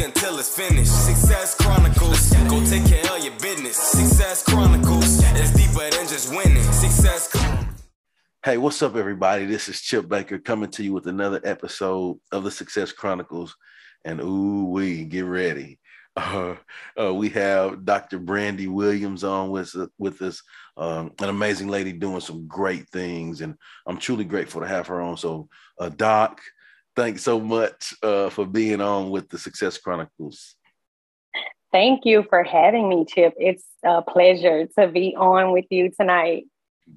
Until it's finished. Success Chronicles. Go take care of your business. Success Chronicles. It's deeper than just winning. Success Hey, what's up, everybody? This is Chip Baker coming to you with another episode of the Success Chronicles. And ooh, we get ready. Uh, uh, we have Dr. Brandy Williams on with, with us, um, an amazing lady doing some great things. And I'm truly grateful to have her on. So, uh, Doc, thanks so much uh, for being on with the Success Chronicles. Thank you for having me, Chip. It's a pleasure to be on with you tonight.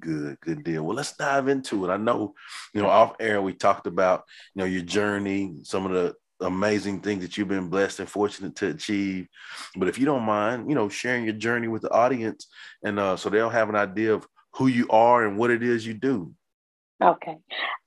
Good, good deal. Well, let's dive into it. I know, you know, off air we talked about, you know, your journey, some of the amazing things that you've been blessed and fortunate to achieve. But if you don't mind, you know, sharing your journey with the audience, and uh, so they'll have an idea of who you are and what it is you do. Okay.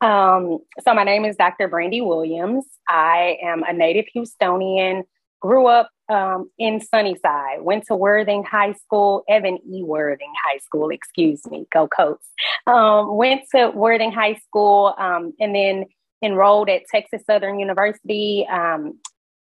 Um, so my name is Dr. Brandy Williams. I am a native Houstonian, grew up um, in Sunnyside, went to Worthing High School, Evan E. Worthing High School, excuse me, go Colts. Um, went to Worthing High School um, and then enrolled at Texas Southern University, um,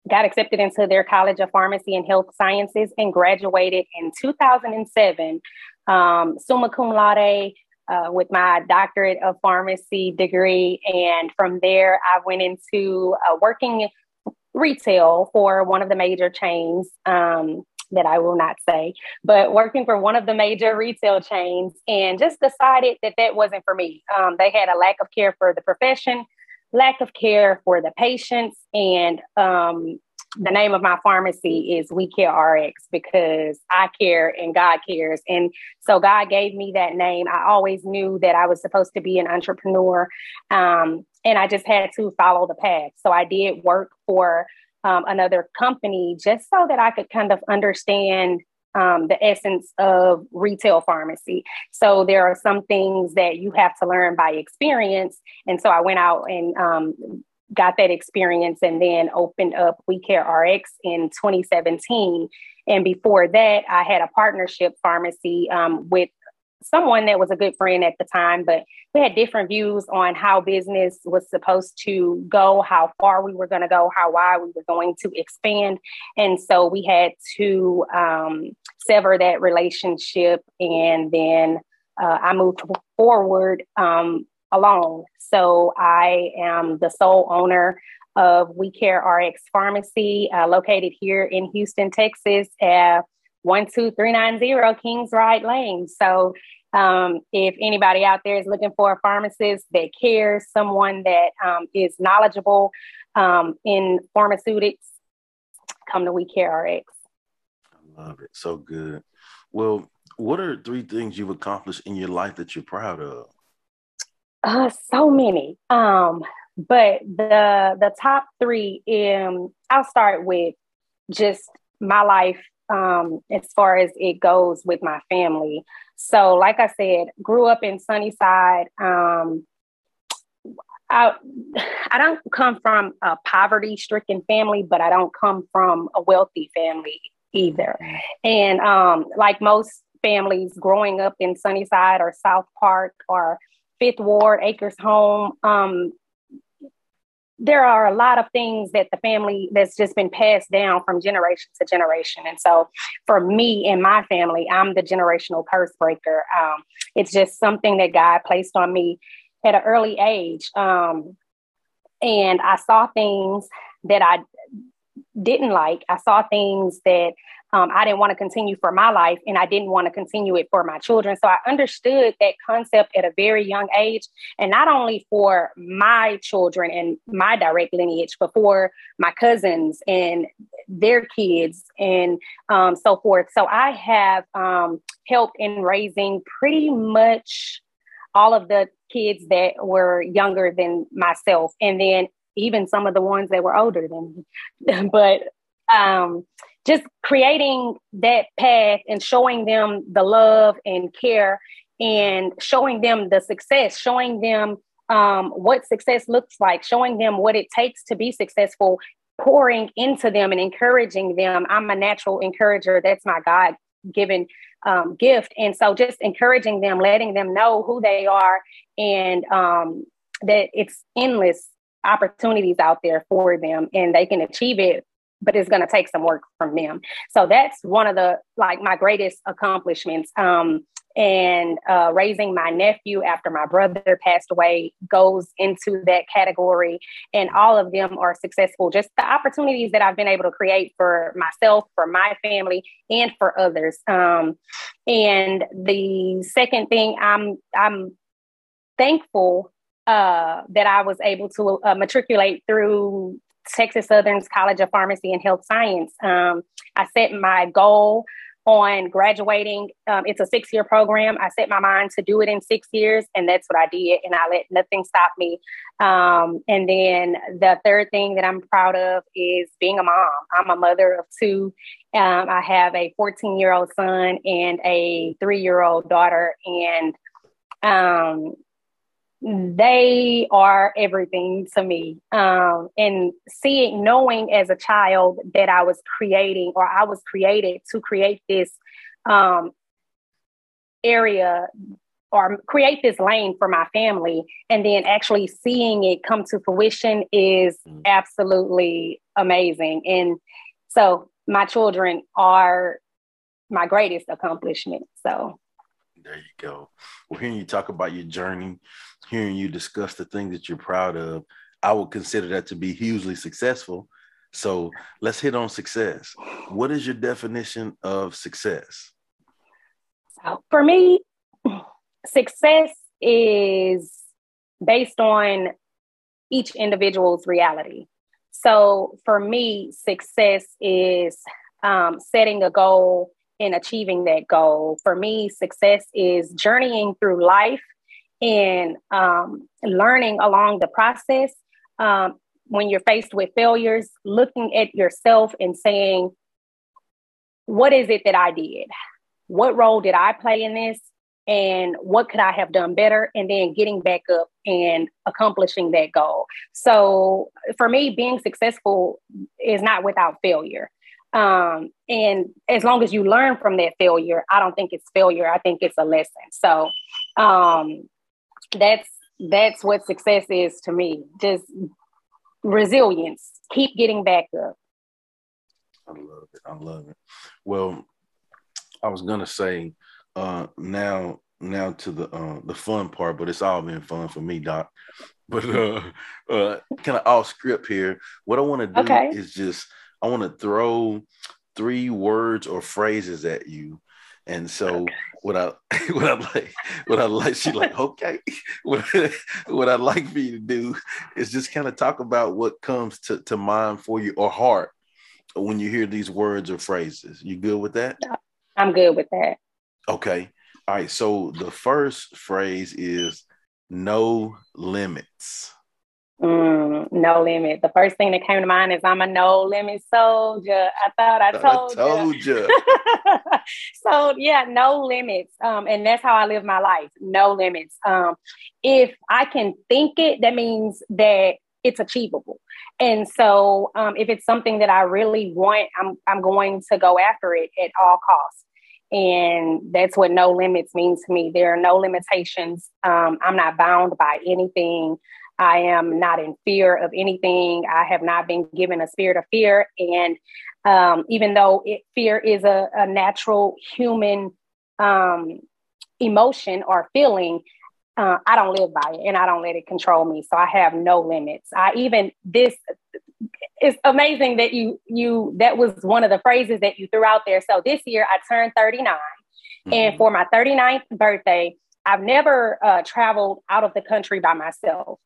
got accepted into their College of Pharmacy and Health Sciences, and graduated in 2007, um, summa cum laude. Uh, with my doctorate of pharmacy degree. And from there, I went into uh, working retail for one of the major chains um, that I will not say, but working for one of the major retail chains and just decided that that wasn't for me. Um, they had a lack of care for the profession lack of care for the patients. And um, the name of my pharmacy is We Care RX because I care and God cares. And so God gave me that name. I always knew that I was supposed to be an entrepreneur. Um, and I just had to follow the path. So I did work for um, another company just so that I could kind of understand um, the essence of retail pharmacy. So there are some things that you have to learn by experience. And so I went out and um, got that experience and then opened up We Care RX in 2017. And before that, I had a partnership pharmacy um, with someone that was a good friend at the time, but we had different views on how business was supposed to go, how far we were going to go, how wide we were going to expand. And so we had to um, sever that relationship. And then uh, I moved forward um, alone. So I am the sole owner of We Care RX Pharmacy, uh, located here in Houston, Texas. Uh, 12390 Kingsride Lane. So um, if anybody out there is looking for a pharmacist that cares, someone that um, is knowledgeable um, in pharmaceutics, come to We Care RX. I love it. So good. Well, what are three things you've accomplished in your life that you're proud of? Uh, so many. Um, but the the top three, um, I'll start with just my life um, as far as it goes with my family. So, like I said, grew up in Sunnyside. Um, I, I don't come from a poverty stricken family, but I don't come from a wealthy family either. And um, like most families growing up in Sunnyside or South Park or Fifth Ward, Acres Home, um, there are a lot of things that the family that's just been passed down from generation to generation. And so for me and my family, I'm the generational curse breaker. Um, it's just something that God placed on me at an early age. Um, and I saw things that I didn't like. I saw things that um, I didn't want to continue for my life and I didn't want to continue it for my children. So I understood that concept at a very young age, and not only for my children and my direct lineage, but for my cousins and their kids and um, so forth. So I have um, helped in raising pretty much all of the kids that were younger than myself. And then even some of the ones that were older than me. but um, just creating that path and showing them the love and care and showing them the success, showing them um, what success looks like, showing them what it takes to be successful, pouring into them and encouraging them. I'm a natural encourager. That's my God given um, gift. And so just encouraging them, letting them know who they are and um, that it's endless opportunities out there for them and they can achieve it but it's going to take some work from them. So that's one of the like my greatest accomplishments um, and uh, raising my nephew after my brother passed away goes into that category and all of them are successful. Just the opportunities that i've been able to create for myself for my family and for others. Um, and the second thing i'm i'm thankful uh, that i was able to uh, matriculate through Texas Southern's College of Pharmacy and Health Science. Um, I set my goal on graduating. Um, it's a six year program. I set my mind to do it in six years, and that's what I did. And I let nothing stop me. Um, and then the third thing that I'm proud of is being a mom. I'm a mother of two. Um, I have a 14 year old son and a three year old daughter. And um, they are everything to me. Um, and seeing, knowing as a child that I was creating or I was created to create this um, area or create this lane for my family, and then actually seeing it come to fruition is mm. absolutely amazing. And so my children are my greatest accomplishment. So there you go. Well, hearing you talk about your journey, hearing you discuss the things that you're proud of, I would consider that to be hugely successful. So let's hit on success. What is your definition of success? So for me, success is based on each individual's reality. So for me, success is um, setting a goal and achieving that goal. For me, success is journeying through life and um, learning along the process. Um, when you're faced with failures, looking at yourself and saying, What is it that I did? What role did I play in this? And what could I have done better? And then getting back up and accomplishing that goal. So for me, being successful is not without failure. Um, and as long as you learn from that failure, I don't think it's failure. I think it's a lesson. So um, that's that's what success is to me. Just resilience. Keep getting back up. I love it. I love it. Well, I was gonna say uh, now now to the uh, the fun part, but it's all been fun for me, Doc. But uh, uh, kind of off script here. What I want to do okay. is just I want to throw three words or phrases at you. And so okay. what I what I like what I like she like okay what, what I'd like for you to do is just kind of talk about what comes to, to mind for you or heart when you hear these words or phrases. You good with that? I'm good with that. Okay. All right. So the first phrase is no limits. Mm, no limit. The first thing that came to mind is I'm a no limit soldier. I thought I told, I told you. so yeah, no limits. Um, and that's how I live my life. No limits. Um, if I can think it, that means that it's achievable. And so um, if it's something that I really want, I'm I'm going to go after it at all costs. And that's what no limits means to me. There are no limitations. Um, I'm not bound by anything. I am not in fear of anything. I have not been given a spirit of fear. And um, even though it, fear is a, a natural human um, emotion or feeling, uh, I don't live by it and I don't let it control me. So I have no limits. I even this it's amazing that you you that was one of the phrases that you threw out there. So this year I turned 39. Mm-hmm. And for my 39th birthday, I've never uh, traveled out of the country by myself.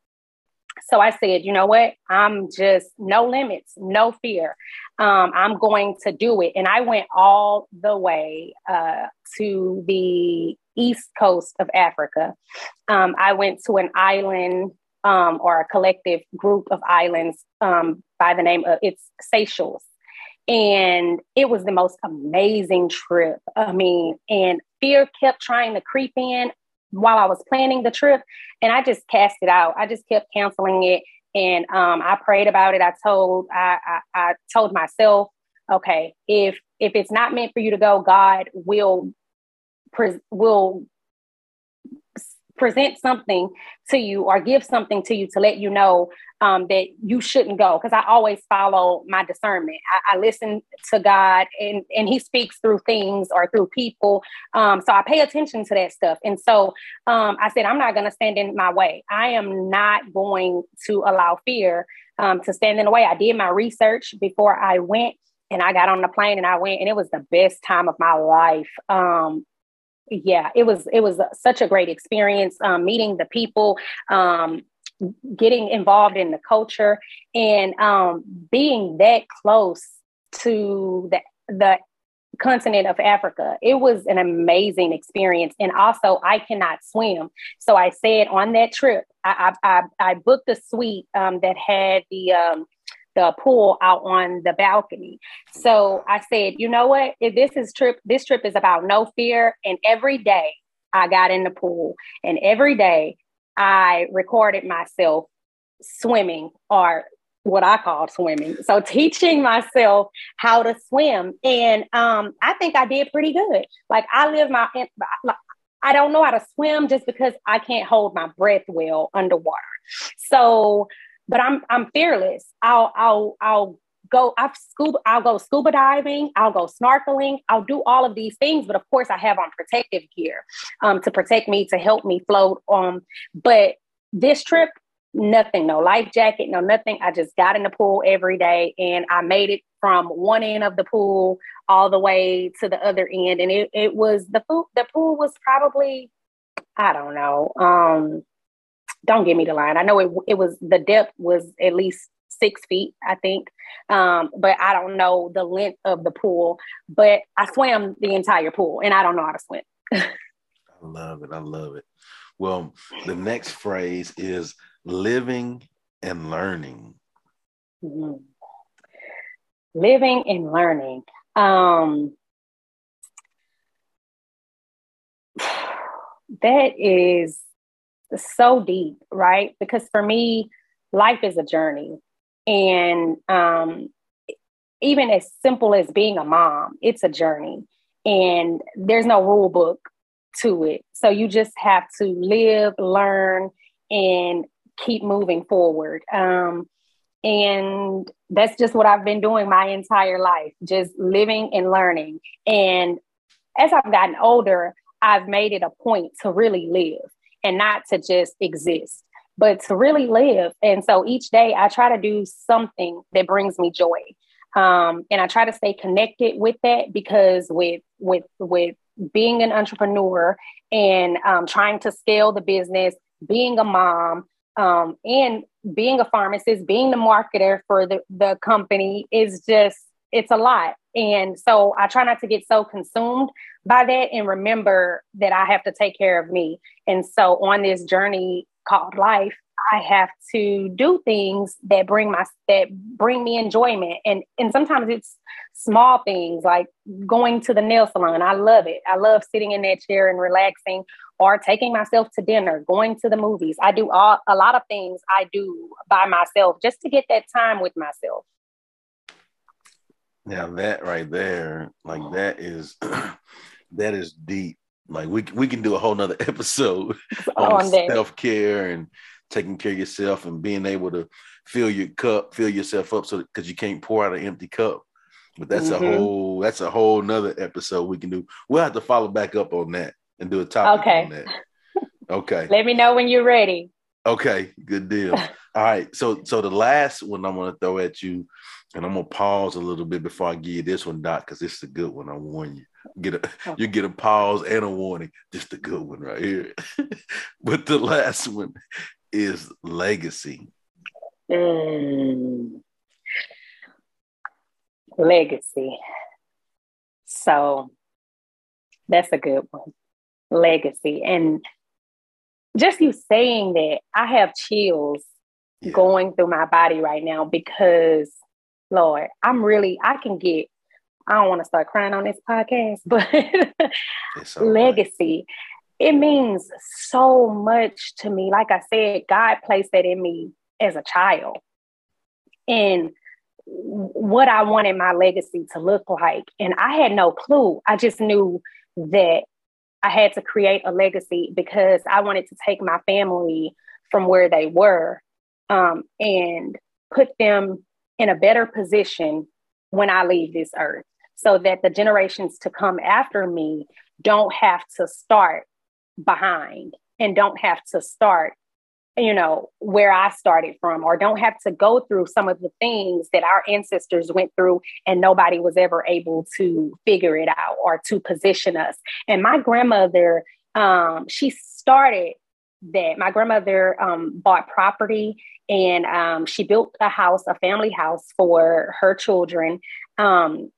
So I said, you know what? I'm just no limits, no fear. Um, I'm going to do it. And I went all the way uh, to the east coast of Africa. Um, I went to an island um, or a collective group of islands um, by the name of it's Seychelles. And it was the most amazing trip. I mean, and fear kept trying to creep in while I was planning the trip. And I just cast it out. I just kept canceling it. And um, I prayed about it. I told I, I, I told myself, okay, if if it's not meant for you to go, God will will present something to you or give something to you to let you know um, that you shouldn't go. Because i always follow my discernment. I, I, listen to god and, and he speaks through things or through people. Um, so i pay attention to that stuff. And so um, i said i'm not going to stand in my way. I am not going to allow fear um, to stand in the way. I did my research before i went and I got on the plane and I went and it was the best time of my life. Um, yeah, it was it was such a great experience um, meeting the people, um, getting involved in the culture, and um, being that close to the the continent of Africa. It was an amazing experience, and also I cannot swim, so I said on that trip, I I, I, booked a suite um, that had the um, the pool out on the balcony. So I said, you know what? If this is trip, this trip is about no fear. And every day I got in the pool and every day I recorded myself swimming or what I call swimming. So teaching myself how to swim. And um, I think I did pretty good. Like I live my, I don't know how to swim just because I can't hold my breath well underwater. So but I'm I'm fearless. I'll I'll I'll go I've scuba I'll go scuba diving, I'll go snorkeling, I'll do all of these things, but of course I have on protective gear um, to protect me, to help me float. Um, but this trip, nothing, no life jacket, no nothing. I just got in the pool every day and I made it from one end of the pool all the way to the other end. And it, it was the pool, the pool was probably, I don't know, um, don't give me the line. I know it, it was the depth was at least six feet, I think. Um, but I don't know the length of the pool. But I swam the entire pool and I don't know how to swim. I love it. I love it. Well, the next phrase is living and learning. Mm-hmm. Living and learning. Um, that is so deep, right? Because for me, life is a journey. And um, even as simple as being a mom, it's a journey. And there's no rule book to it. So you just have to live, learn, and keep moving forward. Um, and that's just what I've been doing my entire life, just living and learning. And as I've gotten older, I've made it a point to really live and not to just exist, but to really live. And so each day I try to do something that brings me joy. Um, and I try to stay connected with that because with with with being an entrepreneur and um, trying to scale the business, being a mom, um, and being a pharmacist, being the marketer for the, the company is just it's a lot. And so I try not to get so consumed by that and remember that I have to take care of me. And so on this journey called life, I have to do things that bring my that bring me enjoyment. And and sometimes it's small things like going to the nail salon. I love it. I love sitting in that chair and relaxing or taking myself to dinner, going to the movies. I do all a lot of things I do by myself just to get that time with myself. Now that right there, like that is that is deep. Like we we can do a whole nother episode on self care and taking care of yourself and being able to fill your cup, fill yourself up, so because you can't pour out an empty cup. But that's mm-hmm. a whole that's a whole nother episode we can do. We'll have to follow back up on that and do a topic okay. on that. Okay. Let me know when you're ready. Okay, good deal. All right. So so the last one I'm gonna throw at you and I'm gonna pause a little bit before I give you this one, Doc, because this is a good one. I warn you. Get a oh. you get a pause and a warning. Just a good one right here. but the last one is legacy. Mm. Legacy. So that's a good one. Legacy. And just you saying that, I have chills yeah. going through my body right now because Lord, I'm really, I can get, I don't want to start crying on this podcast, but legacy, right. it means so much to me. Like I said, God placed that in me as a child. And what I wanted my legacy to look like. And I had no clue. I just knew that I had to create a legacy because I wanted to take my family from where they were um, and put them in a better position when I leave this earth so that the generations to come after me don't have to start behind and don't have to start you know where i started from or don't have to go through some of the things that our ancestors went through and nobody was ever able to figure it out or to position us. And my grandmother um, she started that my grandmother um, bought property and um, she built a house a family house for her children um,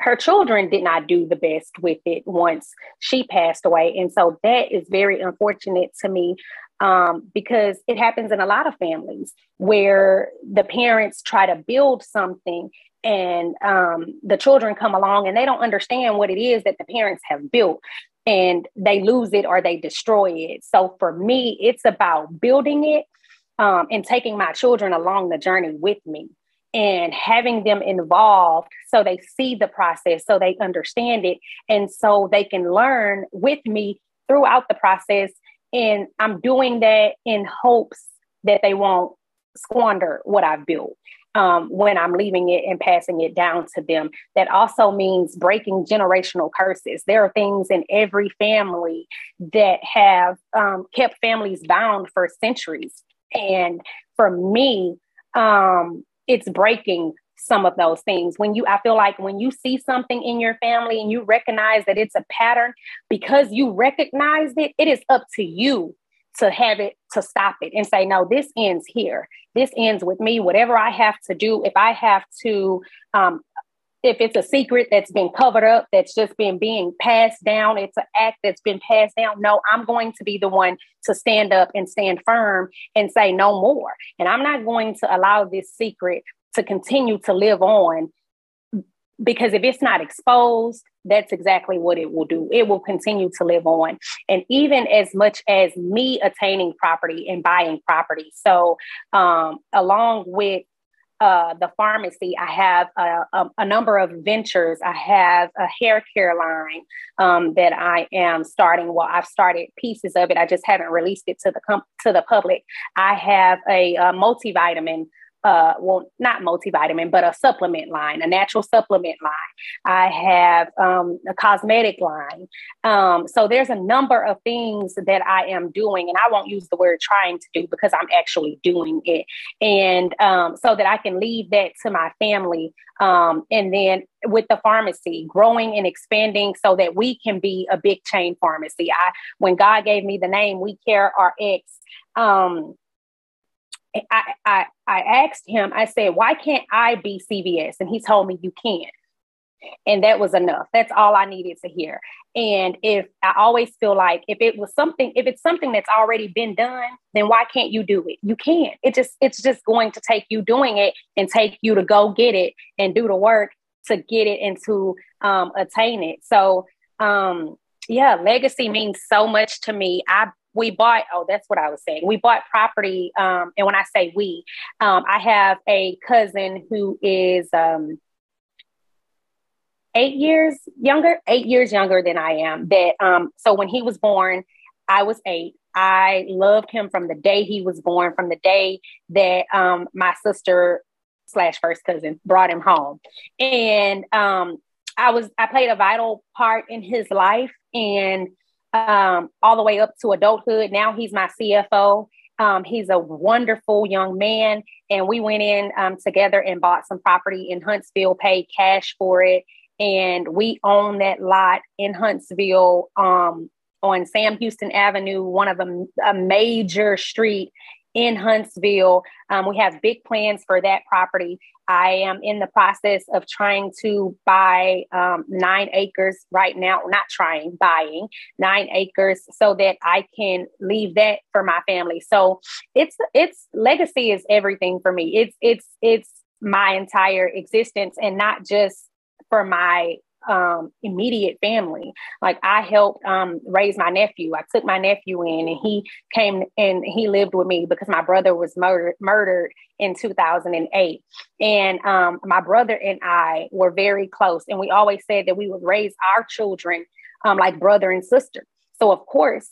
her children did not do the best with it once she passed away. And so that is very unfortunate to me um, because it happens in a lot of families where the parents try to build something and um, the children come along and they don't understand what it is that the parents have built and they lose it or they destroy it. So for me, it's about building it um, and taking my children along the journey with me and having them involved so they see the process, so they understand it, and so they can learn with me throughout the process and I'm doing that in hopes that they won't squander what I've built um, when I'm leaving it and passing it down to them. That also means breaking generational curses. There are things in every family that have um, kept families bound for centuries. And for me, um, it's breaking some of those things. When you, I feel like when you see something in your family and you recognize that it's a pattern, because you recognized it, it is up to you to have it to stop it and say, no, this ends here. This ends with me. Whatever I have to do, if I have to, um, if it's a secret that's been covered up, that's just been being passed down, it's an act that's been passed down. No, I'm going to be the one to stand up and stand firm and say no more. And I'm not going to allow this secret to continue to live on because if it's not exposed that's exactly what it will do it will continue to live on and even as much as me attaining property and buying property so um, along with uh, the pharmacy, I have a, a, a, number of ventures. I have a hair care line um, that I am starting. Well, I've started pieces of it. I just haven't released it to the com- to the public. I have a, a multivitamin uh, well, not multivitamin, but a supplement line, a natural supplement line. I have um, a cosmetic line. Um, so there's a number of things that I am doing, and I won't use the word trying to do because I'm actually doing it. And um, so that I can leave that to my family. Um, and then with the pharmacy, growing and expanding so that we can be a big chain pharmacy. I, when God gave me the name We Care RX, um, I, I, I asked him, I said, why can't I be CVS? And he told me, you can. And that was enough. That's all I needed to hear. And if I always feel like if it was something, if it's something that's already been done, then why can't you do it? You can. It just, it's just going to take you doing it and take you to go get it and do the work to get it and to um, attain it. So, um, yeah, legacy means so much to me. I we bought oh that's what i was saying. We bought property um, and when i say we um, i have a cousin who is um, eight years younger eight years younger than i am that um, so when he was born i was eight. I loved him from the day he was born from the day that um, my sister slash first cousin brought him home. And um, i was i played a vital part in his life and um, all the way up to adulthood. Now he's my CFO. Um, he's a wonderful young man, and we went in um, together and bought some property in Huntsville, paid cash for it, and we own that lot in Huntsville um, on Sam Houston Avenue, one of a, a major street in Huntsville. Um, we have big plans for that property. I am in the process of trying to buy um, nine acres right now, not trying, buying nine acres so that I can leave that for my family. So it's it's legacy is everything for me. It's it's it's my entire existence and not just for my um, immediate family. Like I helped um, raise my nephew. I took my nephew in, and he came and he lived with me because my brother was murdered murdered in 2008. And um, my brother and I were very close, and we always said that we would raise our children um, like brother and sister. So of course,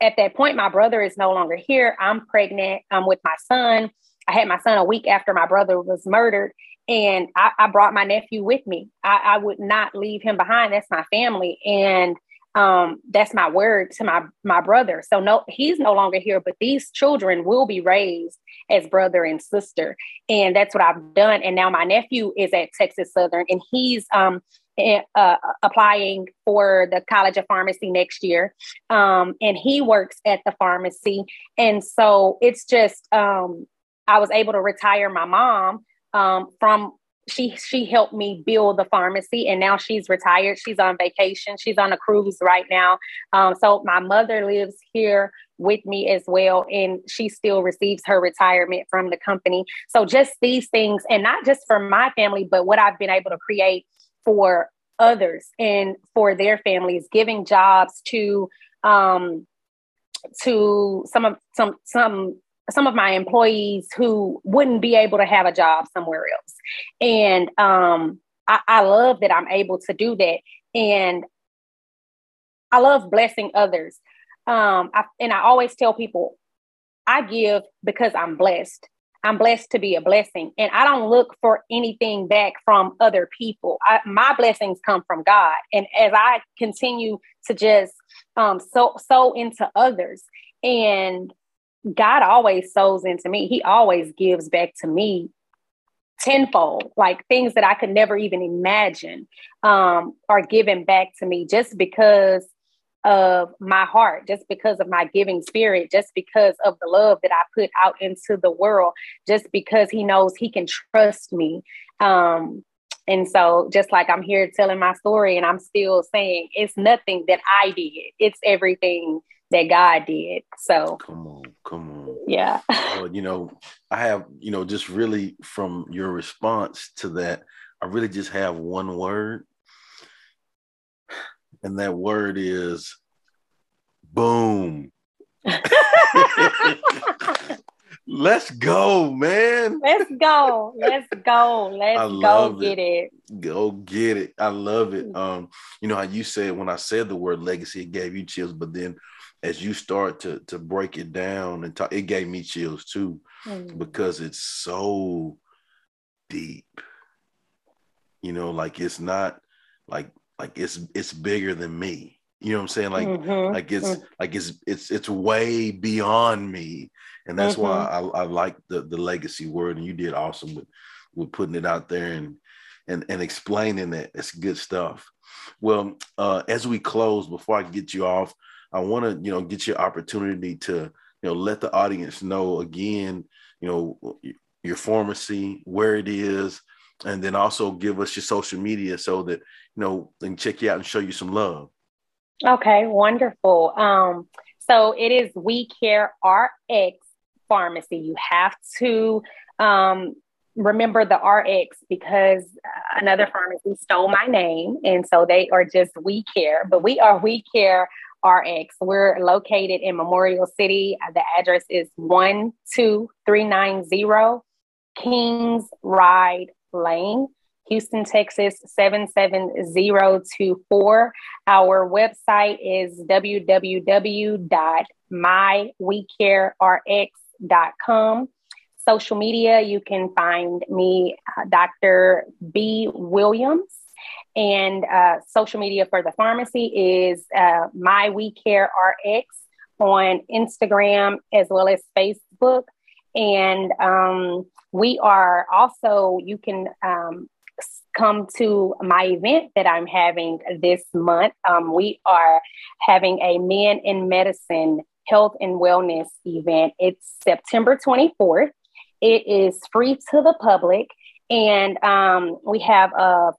at that point, my brother is no longer here. I'm pregnant. I'm with my son. I had my son a week after my brother was murdered, and I, I brought my nephew with me. I, I, would not leave him behind. That's my family, and um, that's my word to my my brother. So no, he's no longer here, but these children will be raised as brother and sister, and that's what I've done. And now my nephew is at Texas Southern, and he's um, uh, applying for the College of Pharmacy next year, um, and he works at the pharmacy, and so it's just um, I was able to retire my mom um, from she she helped me build the pharmacy and now she's retired. She's on vacation. She's on a cruise right now. Um, so my mother lives here with me as well and she still receives her retirement from the company. So just these things and not just for my family but what i've been able to create for others and for their families giving jobs to um to some of some some some of my employees who wouldn't be able to have a job somewhere else. And um, I, I love that I'm able to do that. And I love blessing others. Um, I, and I always tell people, I give because I'm blessed. I'm blessed to be a blessing. And I don't look for anything back from other people. I, my blessings come from God. And as I continue to just um, sow, sow into others and God always sows into me. He always gives back to me tenfold, like things that I could never even imagine um, are given back to me just because of my heart, just because of my giving spirit, just because of the love that I put out into the world, just because He knows He can trust me. Um, and so, just like I'm here telling my story, and I'm still saying it's nothing that I did, it's everything that God did. So come on, come on. Yeah. Well, you know, I have, you know, just really from your response to that, I really just have one word. And that word is boom. Let's go, man. Let's go. Let's go. Let's go get it. it. Go get it. I love it. Um, you know how you said when I said the word legacy, it gave you chills, but then as you start to to break it down and talk, it gave me chills too mm. because it's so deep. You know, like it's not like like it's it's bigger than me. You know what I'm saying? Like mm-hmm. like it's mm-hmm. like it's it's it's way beyond me, and that's mm-hmm. why I, I like the the legacy word. And you did awesome with with putting it out there and and and explaining it. It's good stuff. Well, uh, as we close, before I get you off, I want to, you know, get your opportunity to, you know, let the audience know again, you know, your pharmacy, where it is, and then also give us your social media so that, you know, they can check you out and show you some love. Okay, wonderful. Um, so it is We Care RX Pharmacy. You have to um, remember the RX because another pharmacy stole my name. And so they are just We Care, but we are We Care RX. We're located in Memorial City. The address is 12390 Kings Ride Lane, Houston, Texas 77024. Our website is www.mywecarerx.com. Social media, you can find me, uh, Dr. B. Williams and uh, social media for the pharmacy is uh, My We Care RX on Instagram as well as Facebook. And um, we are also, you can um, come to my event that I'm having this month. Um, we are having a Men in Medicine Health and Wellness event. It's September 24th. It is free to the public. And um, we have a a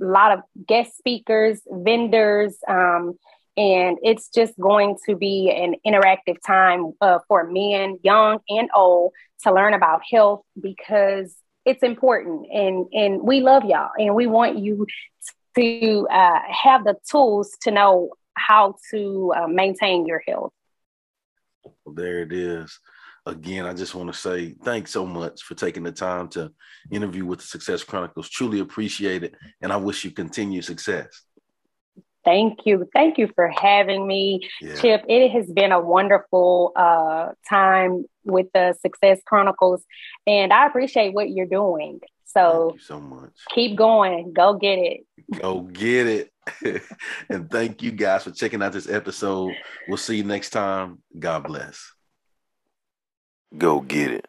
lot of guest speakers, vendors, um, and it's just going to be an interactive time uh, for men, young and old, to learn about health because it's important. And and we love y'all and we want you to uh, have the tools to know how to uh, maintain your health. Well, there it is again i just want to say thanks so much for taking the time to interview with the success chronicles truly appreciate it and i wish you continued success Thank you. Thank you for having me, yeah. Chip. It has been a wonderful uh, time with the Success Chronicles, and I appreciate what you're doing. So, so much. Keep going. Go get it. Go get it. and thank you guys for checking out this episode. We'll see you next time. God bless. Go get it.